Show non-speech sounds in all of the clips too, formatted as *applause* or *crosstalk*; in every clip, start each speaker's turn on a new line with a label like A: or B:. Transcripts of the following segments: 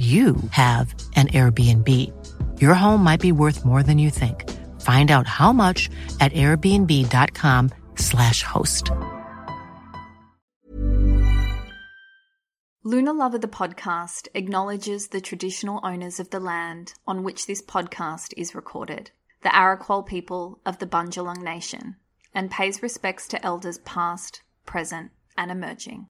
A: you have an Airbnb. Your home might be worth more than you think. Find out how much at airbnb.com/slash host.
B: Lunar Lover the podcast acknowledges the traditional owners of the land on which this podcast is recorded, the Arakwal people of the Bundjalung Nation, and pays respects to elders past, present, and emerging.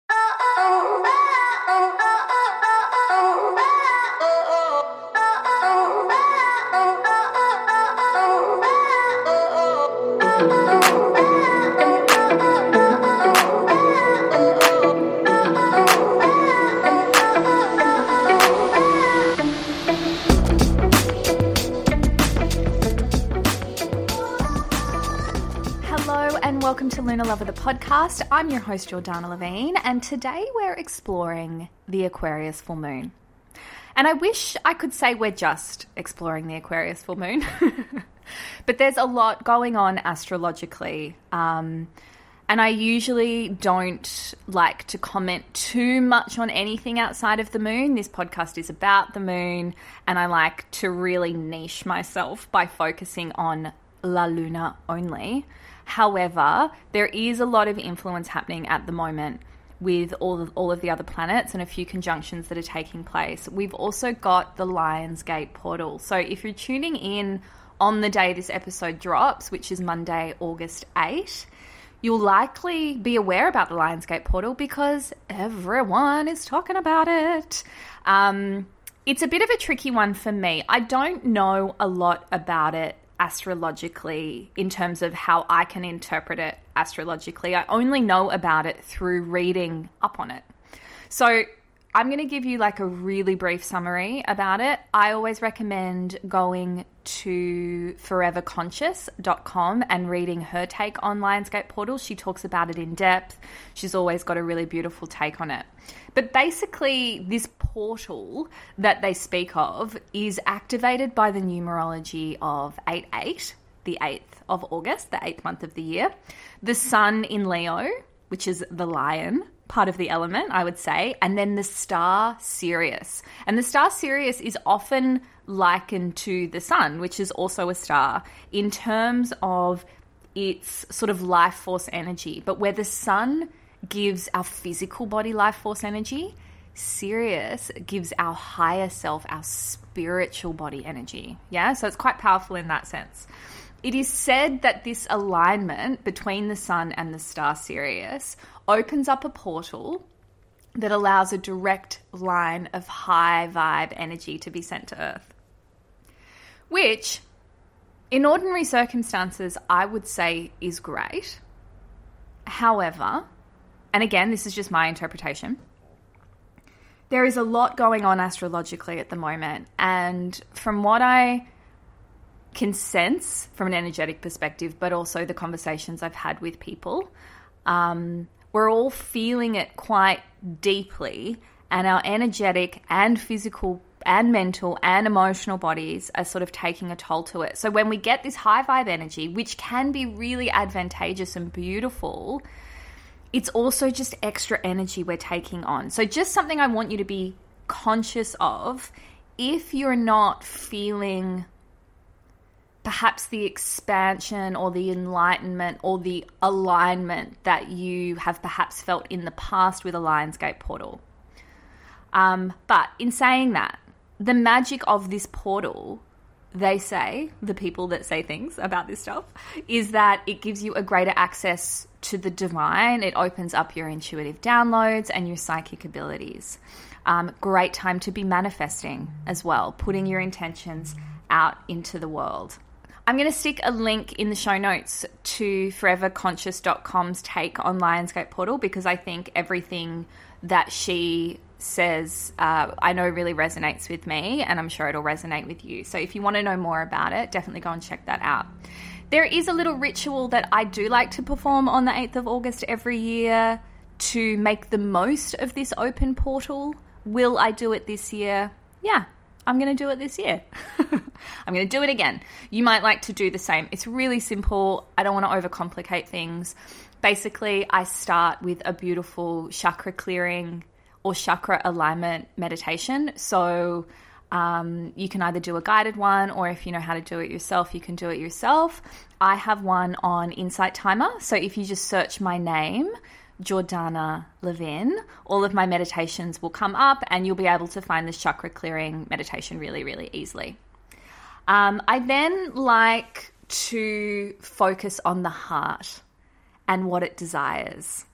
B: Welcome to Lunar Lover the podcast. I'm your host Jordana Levine, and today we're exploring the Aquarius full moon. And I wish I could say we're just exploring the Aquarius full moon, *laughs* but there's a lot going on astrologically. Um, and I usually don't like to comment too much on anything outside of the moon. This podcast is about the moon, and I like to really niche myself by focusing on La Luna only. However, there is a lot of influence happening at the moment with all of, all of the other planets and a few conjunctions that are taking place. We've also got the Lion's Gate portal. So if you're tuning in on the day this episode drops, which is Monday, August 8, you'll likely be aware about the Lionsgate portal because everyone is talking about it. Um, it's a bit of a tricky one for me. I don't know a lot about it astrologically in terms of how I can interpret it astrologically. I only know about it through reading up on it. So I'm going to give you like a really brief summary about it. I always recommend going to foreverconscious.com and reading her take on Lionsgate Portal. She talks about it in depth. She's always got a really beautiful take on it. But basically, this portal that they speak of is activated by the numerology of 8 8, the 8th of August, the 8th month of the year. The sun in Leo, which is the lion, part of the element, I would say, and then the star Sirius. And the star Sirius is often likened to the sun, which is also a star, in terms of its sort of life force energy. But where the sun gives our physical body life force energy, Sirius gives our higher self, our spiritual body energy. Yeah, so it's quite powerful in that sense. It is said that this alignment between the sun and the star Sirius opens up a portal that allows a direct line of high vibe energy to be sent to Earth. Which, in ordinary circumstances, I would say is great. However, and again, this is just my interpretation, there is a lot going on astrologically at the moment. And from what I can sense from an energetic perspective, but also the conversations I've had with people, um, we're all feeling it quite deeply, and our energetic and physical and mental and emotional bodies are sort of taking a toll to it. So when we get this high vibe energy, which can be really advantageous and beautiful, it's also just extra energy we're taking on. So just something I want you to be conscious of if you're not feeling perhaps the expansion or the enlightenment or the alignment that you have perhaps felt in the past with a Lionsgate portal. Um, but in saying that, the magic of this portal, they say, the people that say things about this stuff, is that it gives you a greater access to the divine. It opens up your intuitive downloads and your psychic abilities. Um, great time to be manifesting as well, putting your intentions out into the world. I'm going to stick a link in the show notes to foreverconscious.com's take on Lionsgate Portal because I think everything that she says, uh, I know really resonates with me, and I'm sure it'll resonate with you. So if you want to know more about it, definitely go and check that out. There is a little ritual that I do like to perform on the 8th of August every year to make the most of this open portal. Will I do it this year? Yeah, I'm going to do it this year. *laughs* I'm going to do it again. You might like to do the same. It's really simple. I don't want to overcomplicate things. Basically, I start with a beautiful chakra clearing or chakra alignment meditation. So, um, you can either do a guided one, or if you know how to do it yourself, you can do it yourself. I have one on Insight Timer. So, if you just search my name, Jordana Levine, all of my meditations will come up and you'll be able to find this chakra clearing meditation really, really easily. Um, I then like to focus on the heart and what it desires.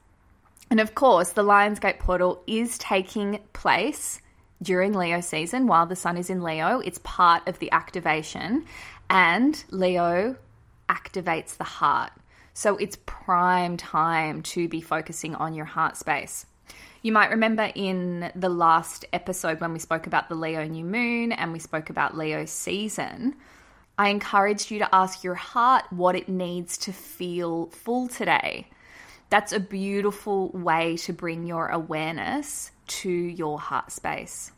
B: And of course, the Lionsgate portal is taking place during Leo season while the sun is in Leo. It's part of the activation, and Leo activates the heart. So it's prime time to be focusing on your heart space. You might remember in the last episode when we spoke about the Leo new moon and we spoke about Leo season, I encouraged you to ask your heart what it needs to feel full today. That's a beautiful way to bring your awareness to your heart space.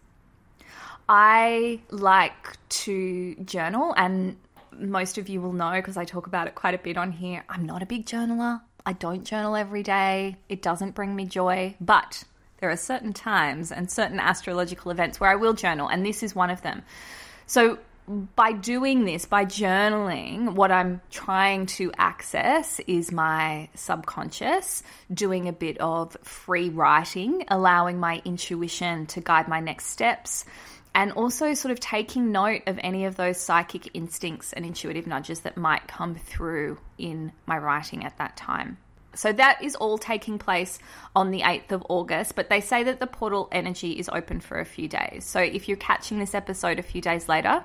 B: I like to journal and most of you will know because I talk about it quite a bit on here. I'm not a big journaler. I don't journal every day. It doesn't bring me joy, but there are certain times and certain astrological events where I will journal, and this is one of them. So, by doing this, by journaling, what I'm trying to access is my subconscious, doing a bit of free writing, allowing my intuition to guide my next steps and also sort of taking note of any of those psychic instincts and intuitive nudges that might come through in my writing at that time. So that is all taking place on the 8th of August, but they say that the portal energy is open for a few days. So if you're catching this episode a few days later,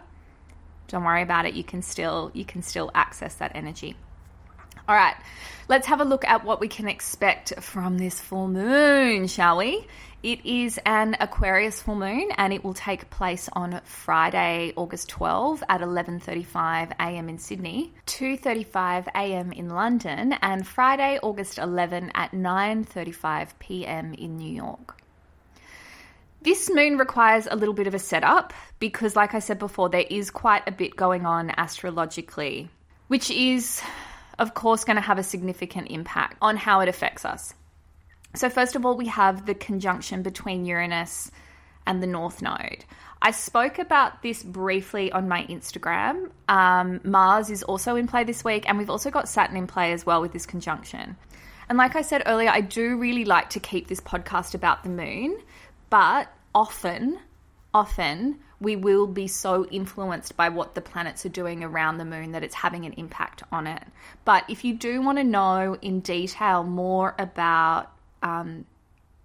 B: don't worry about it. You can still you can still access that energy. All right. Let's have a look at what we can expect from this full moon, shall we? It is an Aquarius full moon and it will take place on Friday, August 12 at 11:35 a.m. in Sydney, 2:35 a.m. in London, and Friday, August 11 at 9:35 p.m. in New York. This moon requires a little bit of a setup because like I said before there is quite a bit going on astrologically, which is of course going to have a significant impact on how it affects us. So, first of all, we have the conjunction between Uranus and the North Node. I spoke about this briefly on my Instagram. Um, Mars is also in play this week, and we've also got Saturn in play as well with this conjunction. And like I said earlier, I do really like to keep this podcast about the moon, but often, often we will be so influenced by what the planets are doing around the moon that it's having an impact on it. But if you do want to know in detail more about um,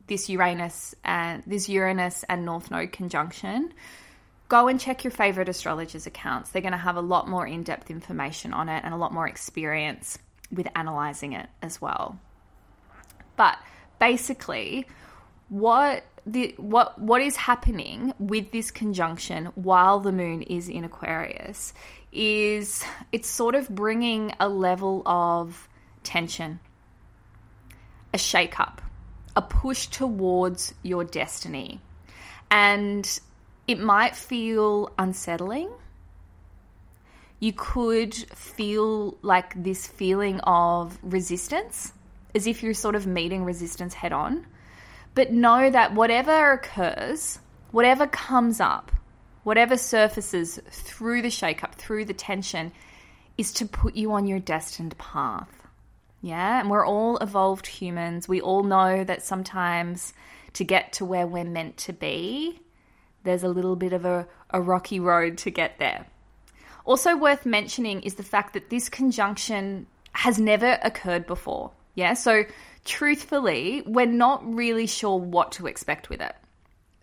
B: this Uranus and this Uranus and North Node conjunction, go and check your favorite astrologers' accounts. They're going to have a lot more in depth information on it and a lot more experience with analyzing it as well. But basically, what the what what is happening with this conjunction while the moon is in Aquarius is it's sort of bringing a level of tension, a shake up a push towards your destiny. And it might feel unsettling. You could feel like this feeling of resistance, as if you're sort of meeting resistance head on. But know that whatever occurs, whatever comes up, whatever surfaces through the shakeup, through the tension, is to put you on your destined path. Yeah, and we're all evolved humans. We all know that sometimes to get to where we're meant to be, there's a little bit of a, a rocky road to get there. Also, worth mentioning is the fact that this conjunction has never occurred before. Yeah, so truthfully, we're not really sure what to expect with it.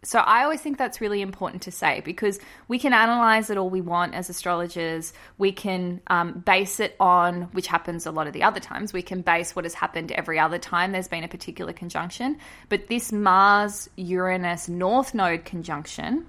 B: So I always think that's really important to say because we can analyze it all we want as astrologers. We can um, base it on, which happens a lot of the other times, we can base what has happened every other time there's been a particular conjunction. But this Mars Uranus North Node conjunction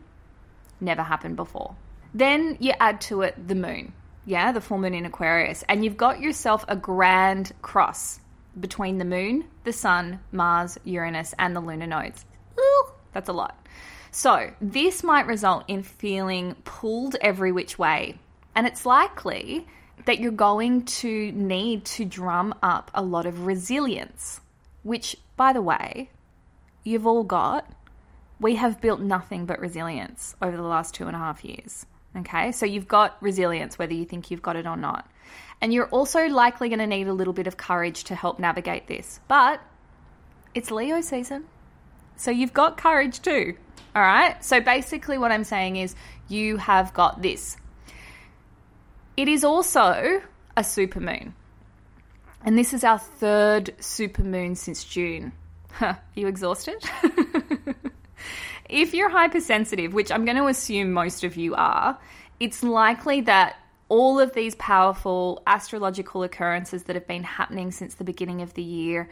B: never happened before. Then you add to it the moon, yeah, the full moon in Aquarius, and you've got yourself a grand cross between the moon, the sun, Mars, Uranus, and the lunar nodes. Ooh, that's a lot. So, this might result in feeling pulled every which way. And it's likely that you're going to need to drum up a lot of resilience, which, by the way, you've all got. We have built nothing but resilience over the last two and a half years. Okay, so you've got resilience, whether you think you've got it or not. And you're also likely going to need a little bit of courage to help navigate this. But it's Leo season. So you've got courage too. All right. So basically, what I'm saying is you have got this. It is also a supermoon. And this is our third supermoon since June. *laughs* Are you exhausted? *laughs* if you're hypersensitive, which I'm going to assume most of you are, it's likely that all of these powerful astrological occurrences that have been happening since the beginning of the year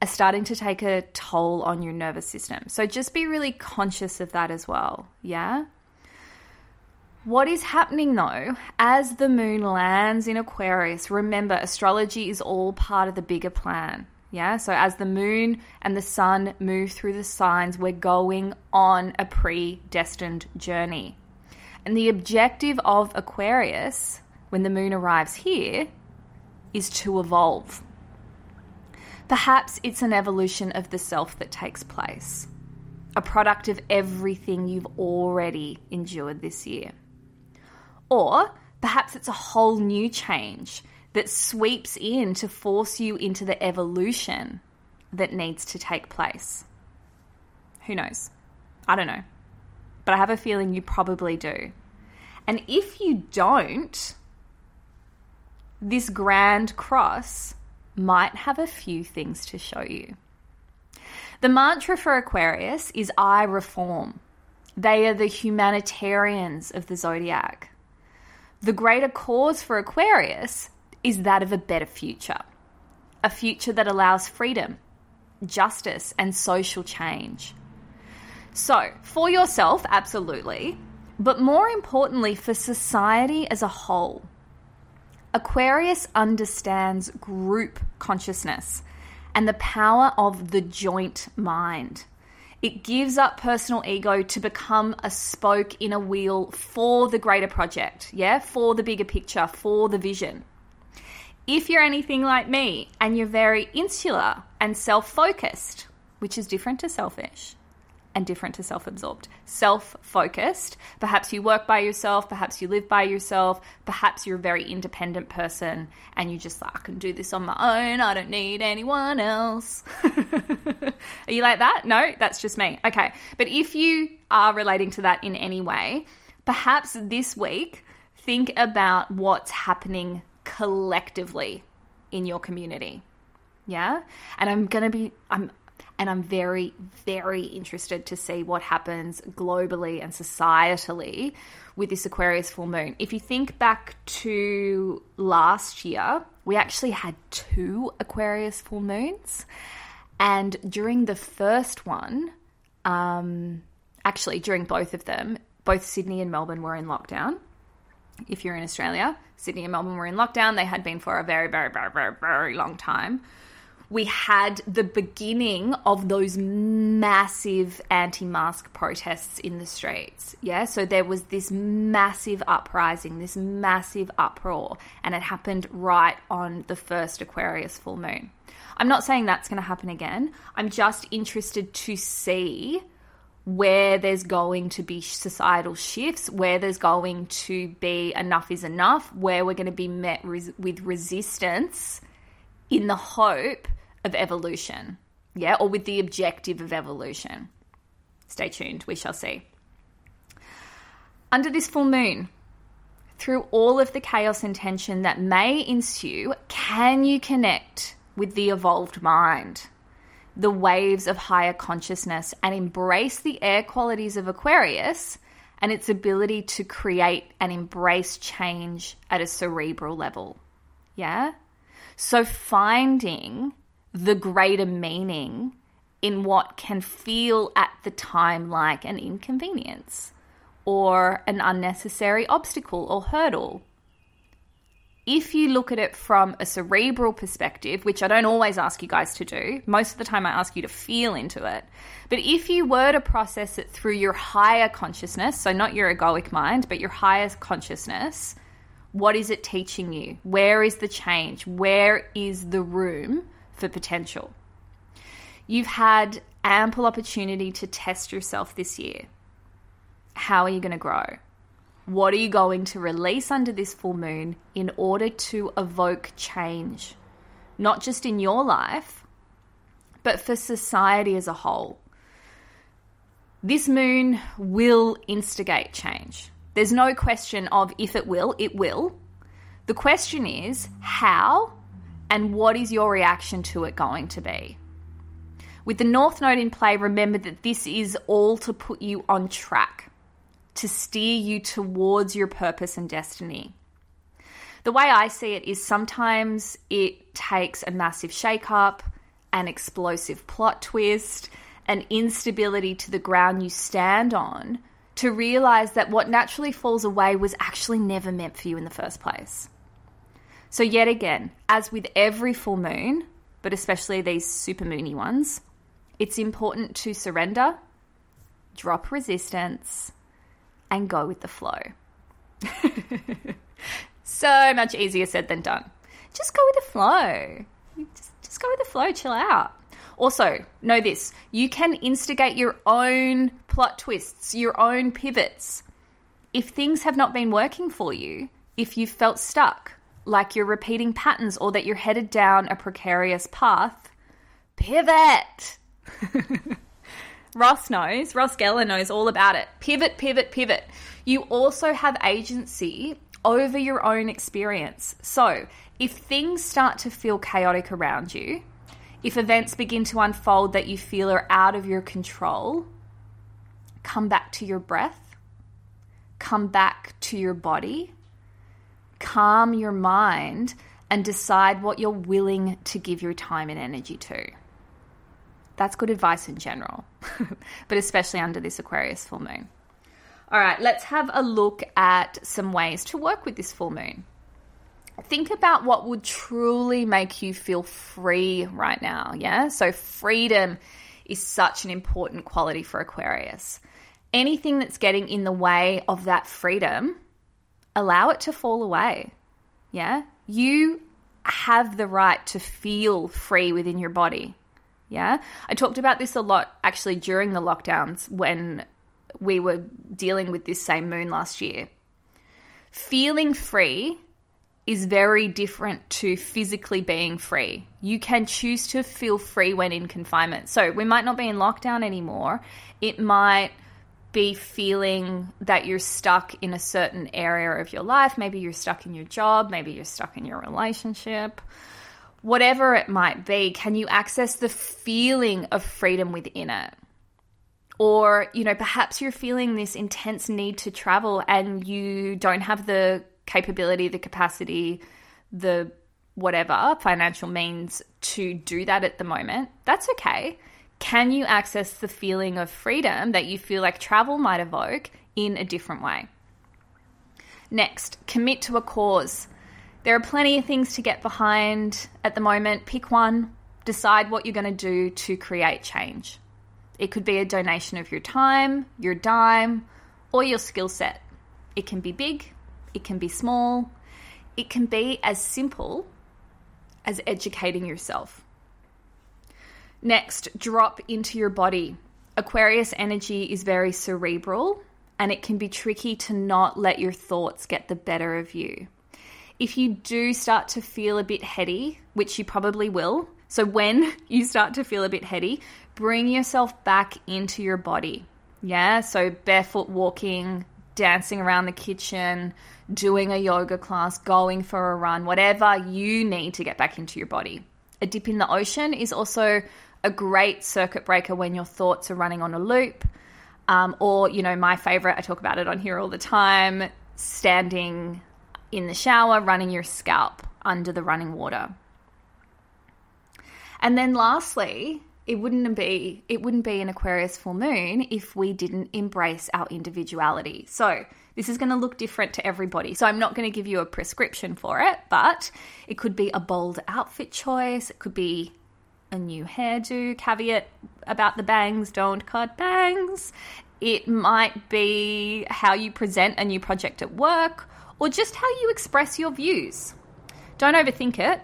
B: are starting to take a toll on your nervous system. So just be really conscious of that as well. Yeah? What is happening though, as the moon lands in Aquarius, remember astrology is all part of the bigger plan. Yeah, so as the moon and the sun move through the signs, we're going on a predestined journey. And the objective of Aquarius, when the moon arrives here, is to evolve. Perhaps it's an evolution of the self that takes place, a product of everything you've already endured this year. Or perhaps it's a whole new change that sweeps in to force you into the evolution that needs to take place. Who knows? I don't know but I have a feeling you probably do. And if you don't, this grand cross might have a few things to show you. The mantra for Aquarius is I reform. They are the humanitarians of the zodiac. The greater cause for Aquarius is that of a better future, a future that allows freedom, justice, and social change. So, for yourself, absolutely, but more importantly, for society as a whole. Aquarius understands group consciousness and the power of the joint mind. It gives up personal ego to become a spoke in a wheel for the greater project, yeah, for the bigger picture, for the vision. If you're anything like me and you're very insular and self focused, which is different to selfish, and different to self absorbed. Self focused, perhaps you work by yourself, perhaps you live by yourself, perhaps you're a very independent person and you just like, I can do this on my own, I don't need anyone else. *laughs* are you like that? No, that's just me. Okay. But if you are relating to that in any way, perhaps this week, think about what's happening collectively in your community. Yeah. And I'm going to be, I'm, and I'm very, very interested to see what happens globally and societally with this Aquarius full moon. If you think back to last year, we actually had two Aquarius full moons. And during the first one, um, actually, during both of them, both Sydney and Melbourne were in lockdown. If you're in Australia, Sydney and Melbourne were in lockdown. They had been for a very, very, very, very, very long time we had the beginning of those massive anti mask protests in the streets. Yeah, so there was this massive uprising, this massive uproar, and it happened right on the first Aquarius full moon. I'm not saying that's going to happen again. I'm just interested to see where there's going to be societal shifts, where there's going to be enough is enough, where we're going to be met res- with resistance in the hope of evolution, yeah, or with the objective of evolution. Stay tuned, we shall see. Under this full moon, through all of the chaos and tension that may ensue, can you connect with the evolved mind? the waves of higher consciousness and embrace the air qualities of Aquarius and its ability to create and embrace change at a cerebral level. Yeah? So finding the greater meaning in what can feel at the time like an inconvenience or an unnecessary obstacle or hurdle if you look at it from a cerebral perspective, which I don't always ask you guys to do, most of the time I ask you to feel into it. But if you were to process it through your higher consciousness, so not your egoic mind, but your higher consciousness, what is it teaching you? Where is the change? Where is the room for potential? You've had ample opportunity to test yourself this year. How are you going to grow? What are you going to release under this full moon in order to evoke change? Not just in your life, but for society as a whole. This moon will instigate change. There's no question of if it will, it will. The question is how and what is your reaction to it going to be? With the North Node in play, remember that this is all to put you on track to steer you towards your purpose and destiny. The way I see it is sometimes it takes a massive shake-up, an explosive plot twist, an instability to the ground you stand on to realize that what naturally falls away was actually never meant for you in the first place. So, yet again, as with every full moon, but especially these super moony ones, it's important to surrender, drop resistance, and go with the flow. *laughs* so much easier said than done. Just go with the flow. Just, just go with the flow, chill out. Also, know this you can instigate your own plot twists, your own pivots. If things have not been working for you, if you've felt stuck, like you're repeating patterns or that you're headed down a precarious path, pivot. *laughs* Ross knows, Ross Geller knows all about it. Pivot, pivot, pivot. You also have agency over your own experience. So, if things start to feel chaotic around you, if events begin to unfold that you feel are out of your control, come back to your breath, come back to your body, calm your mind, and decide what you're willing to give your time and energy to. That's good advice in general, *laughs* but especially under this Aquarius full moon. All right, let's have a look at some ways to work with this full moon. Think about what would truly make you feel free right now. Yeah. So, freedom is such an important quality for Aquarius. Anything that's getting in the way of that freedom, allow it to fall away. Yeah. You have the right to feel free within your body. Yeah. I talked about this a lot actually during the lockdowns when we were dealing with this same moon last year. Feeling free is very different to physically being free. You can choose to feel free when in confinement. So we might not be in lockdown anymore. It might be feeling that you're stuck in a certain area of your life. Maybe you're stuck in your job. Maybe you're stuck in your relationship whatever it might be, can you access the feeling of freedom within it? Or, you know, perhaps you're feeling this intense need to travel and you don't have the capability, the capacity, the whatever financial means to do that at the moment. That's okay. Can you access the feeling of freedom that you feel like travel might evoke in a different way? Next, commit to a cause. There are plenty of things to get behind at the moment. Pick one, decide what you're going to do to create change. It could be a donation of your time, your dime, or your skill set. It can be big, it can be small, it can be as simple as educating yourself. Next, drop into your body. Aquarius energy is very cerebral and it can be tricky to not let your thoughts get the better of you if you do start to feel a bit heady, which you probably will, so when *laughs* you start to feel a bit heady, bring yourself back into your body. Yeah, so barefoot walking, dancing around the kitchen, doing a yoga class, going for a run, whatever you need to get back into your body. A dip in the ocean is also a great circuit breaker when your thoughts are running on a loop. Um, or, you know, my favorite, I talk about it on here all the time standing in the shower, running your scalp under the running water. And then lastly, it wouldn't be it wouldn't be an Aquarius full moon if we didn't embrace our individuality. So, this is going to look different to everybody. So, I'm not going to give you a prescription for it, but it could be a bold outfit choice, it could be a new hairdo, caveat about the bangs, don't cut bangs. It might be how you present a new project at work or just how you express your views. Don't overthink it,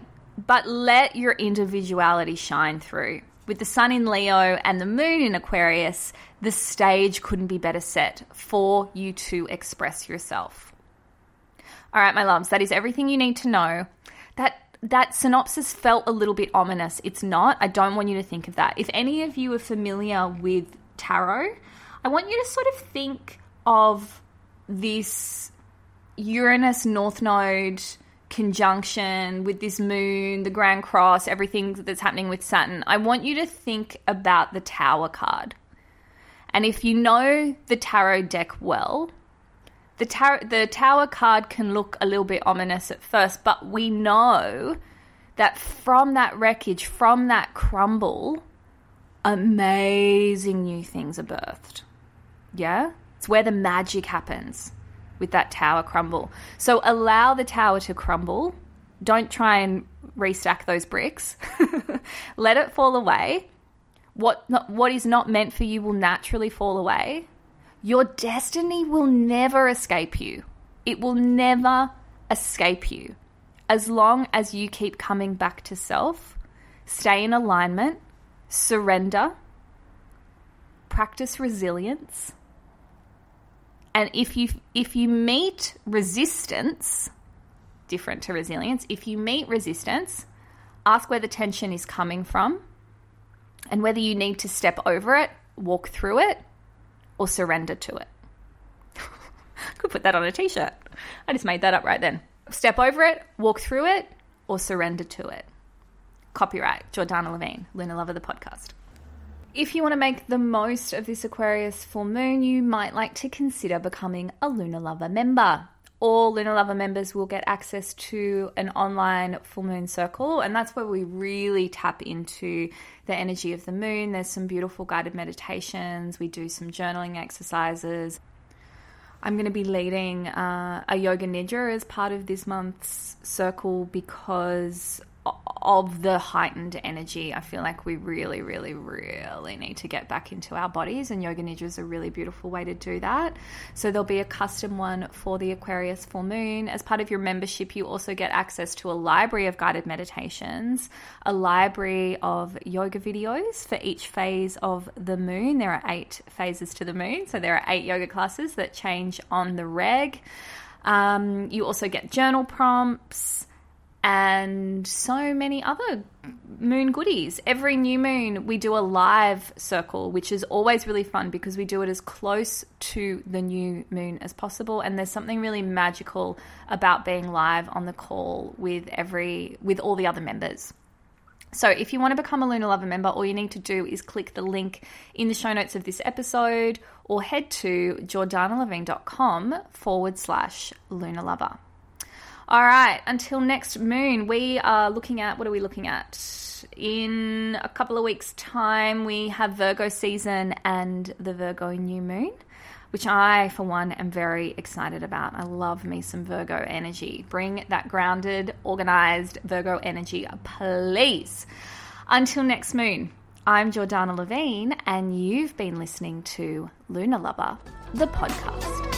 B: but let your individuality shine through. With the sun in Leo and the moon in Aquarius, the stage couldn't be better set for you to express yourself. All right, my loves, that is everything you need to know. That that synopsis felt a little bit ominous. It's not. I don't want you to think of that. If any of you are familiar with tarot, I want you to sort of think of this Uranus North Node conjunction with this moon, the Grand Cross, everything that's happening with Saturn. I want you to think about the Tower card. And if you know the tarot deck well, the, tar- the tower card can look a little bit ominous at first, but we know that from that wreckage, from that crumble, amazing new things are birthed. Yeah? It's where the magic happens with that tower crumble. So allow the tower to crumble. Don't try and restack those bricks. *laughs* Let it fall away. What, what is not meant for you will naturally fall away your destiny will never escape you. It will never escape you. As long as you keep coming back to self, stay in alignment, surrender, practice resilience. And if you if you meet resistance, different to resilience, if you meet resistance, ask where the tension is coming from and whether you need to step over it, walk through it, or surrender to it. *laughs* Could put that on a t shirt. I just made that up right then. Step over it, walk through it, or surrender to it. Copyright Jordana Levine, Lunar Lover, the podcast. If you want to make the most of this Aquarius full moon, you might like to consider becoming a Lunar Lover member all Lunar Lover members will get access to an online full moon circle, and that's where we really tap into the energy of the moon. There's some beautiful guided meditations, we do some journaling exercises. I'm going to be leading uh, a yoga nidra as part of this month's circle because of the heightened energy. I feel like we really, really, really need to get back into our bodies, and Yoga Nidra is a really beautiful way to do that. So, there'll be a custom one for the Aquarius full moon. As part of your membership, you also get access to a library of guided meditations, a library of yoga videos for each phase of the moon. There are eight phases to the moon, so there are eight yoga classes that change on the reg. Um, you also get journal prompts and so many other moon goodies. Every new moon, we do a live circle, which is always really fun because we do it as close to the new moon as possible. And there's something really magical about being live on the call with every with all the other members. So, if you want to become a Lunar Lover member, all you need to do is click the link in the show notes of this episode or head to jordanalevine.com forward slash Lunar Lover. All right, until next moon, we are looking at what are we looking at? In a couple of weeks' time, we have Virgo season and the Virgo new moon, which I, for one, am very excited about. I love me some Virgo energy. Bring that grounded, organized Virgo energy, please. Until next moon, I'm Jordana Levine, and you've been listening to Lunar Lover, the podcast.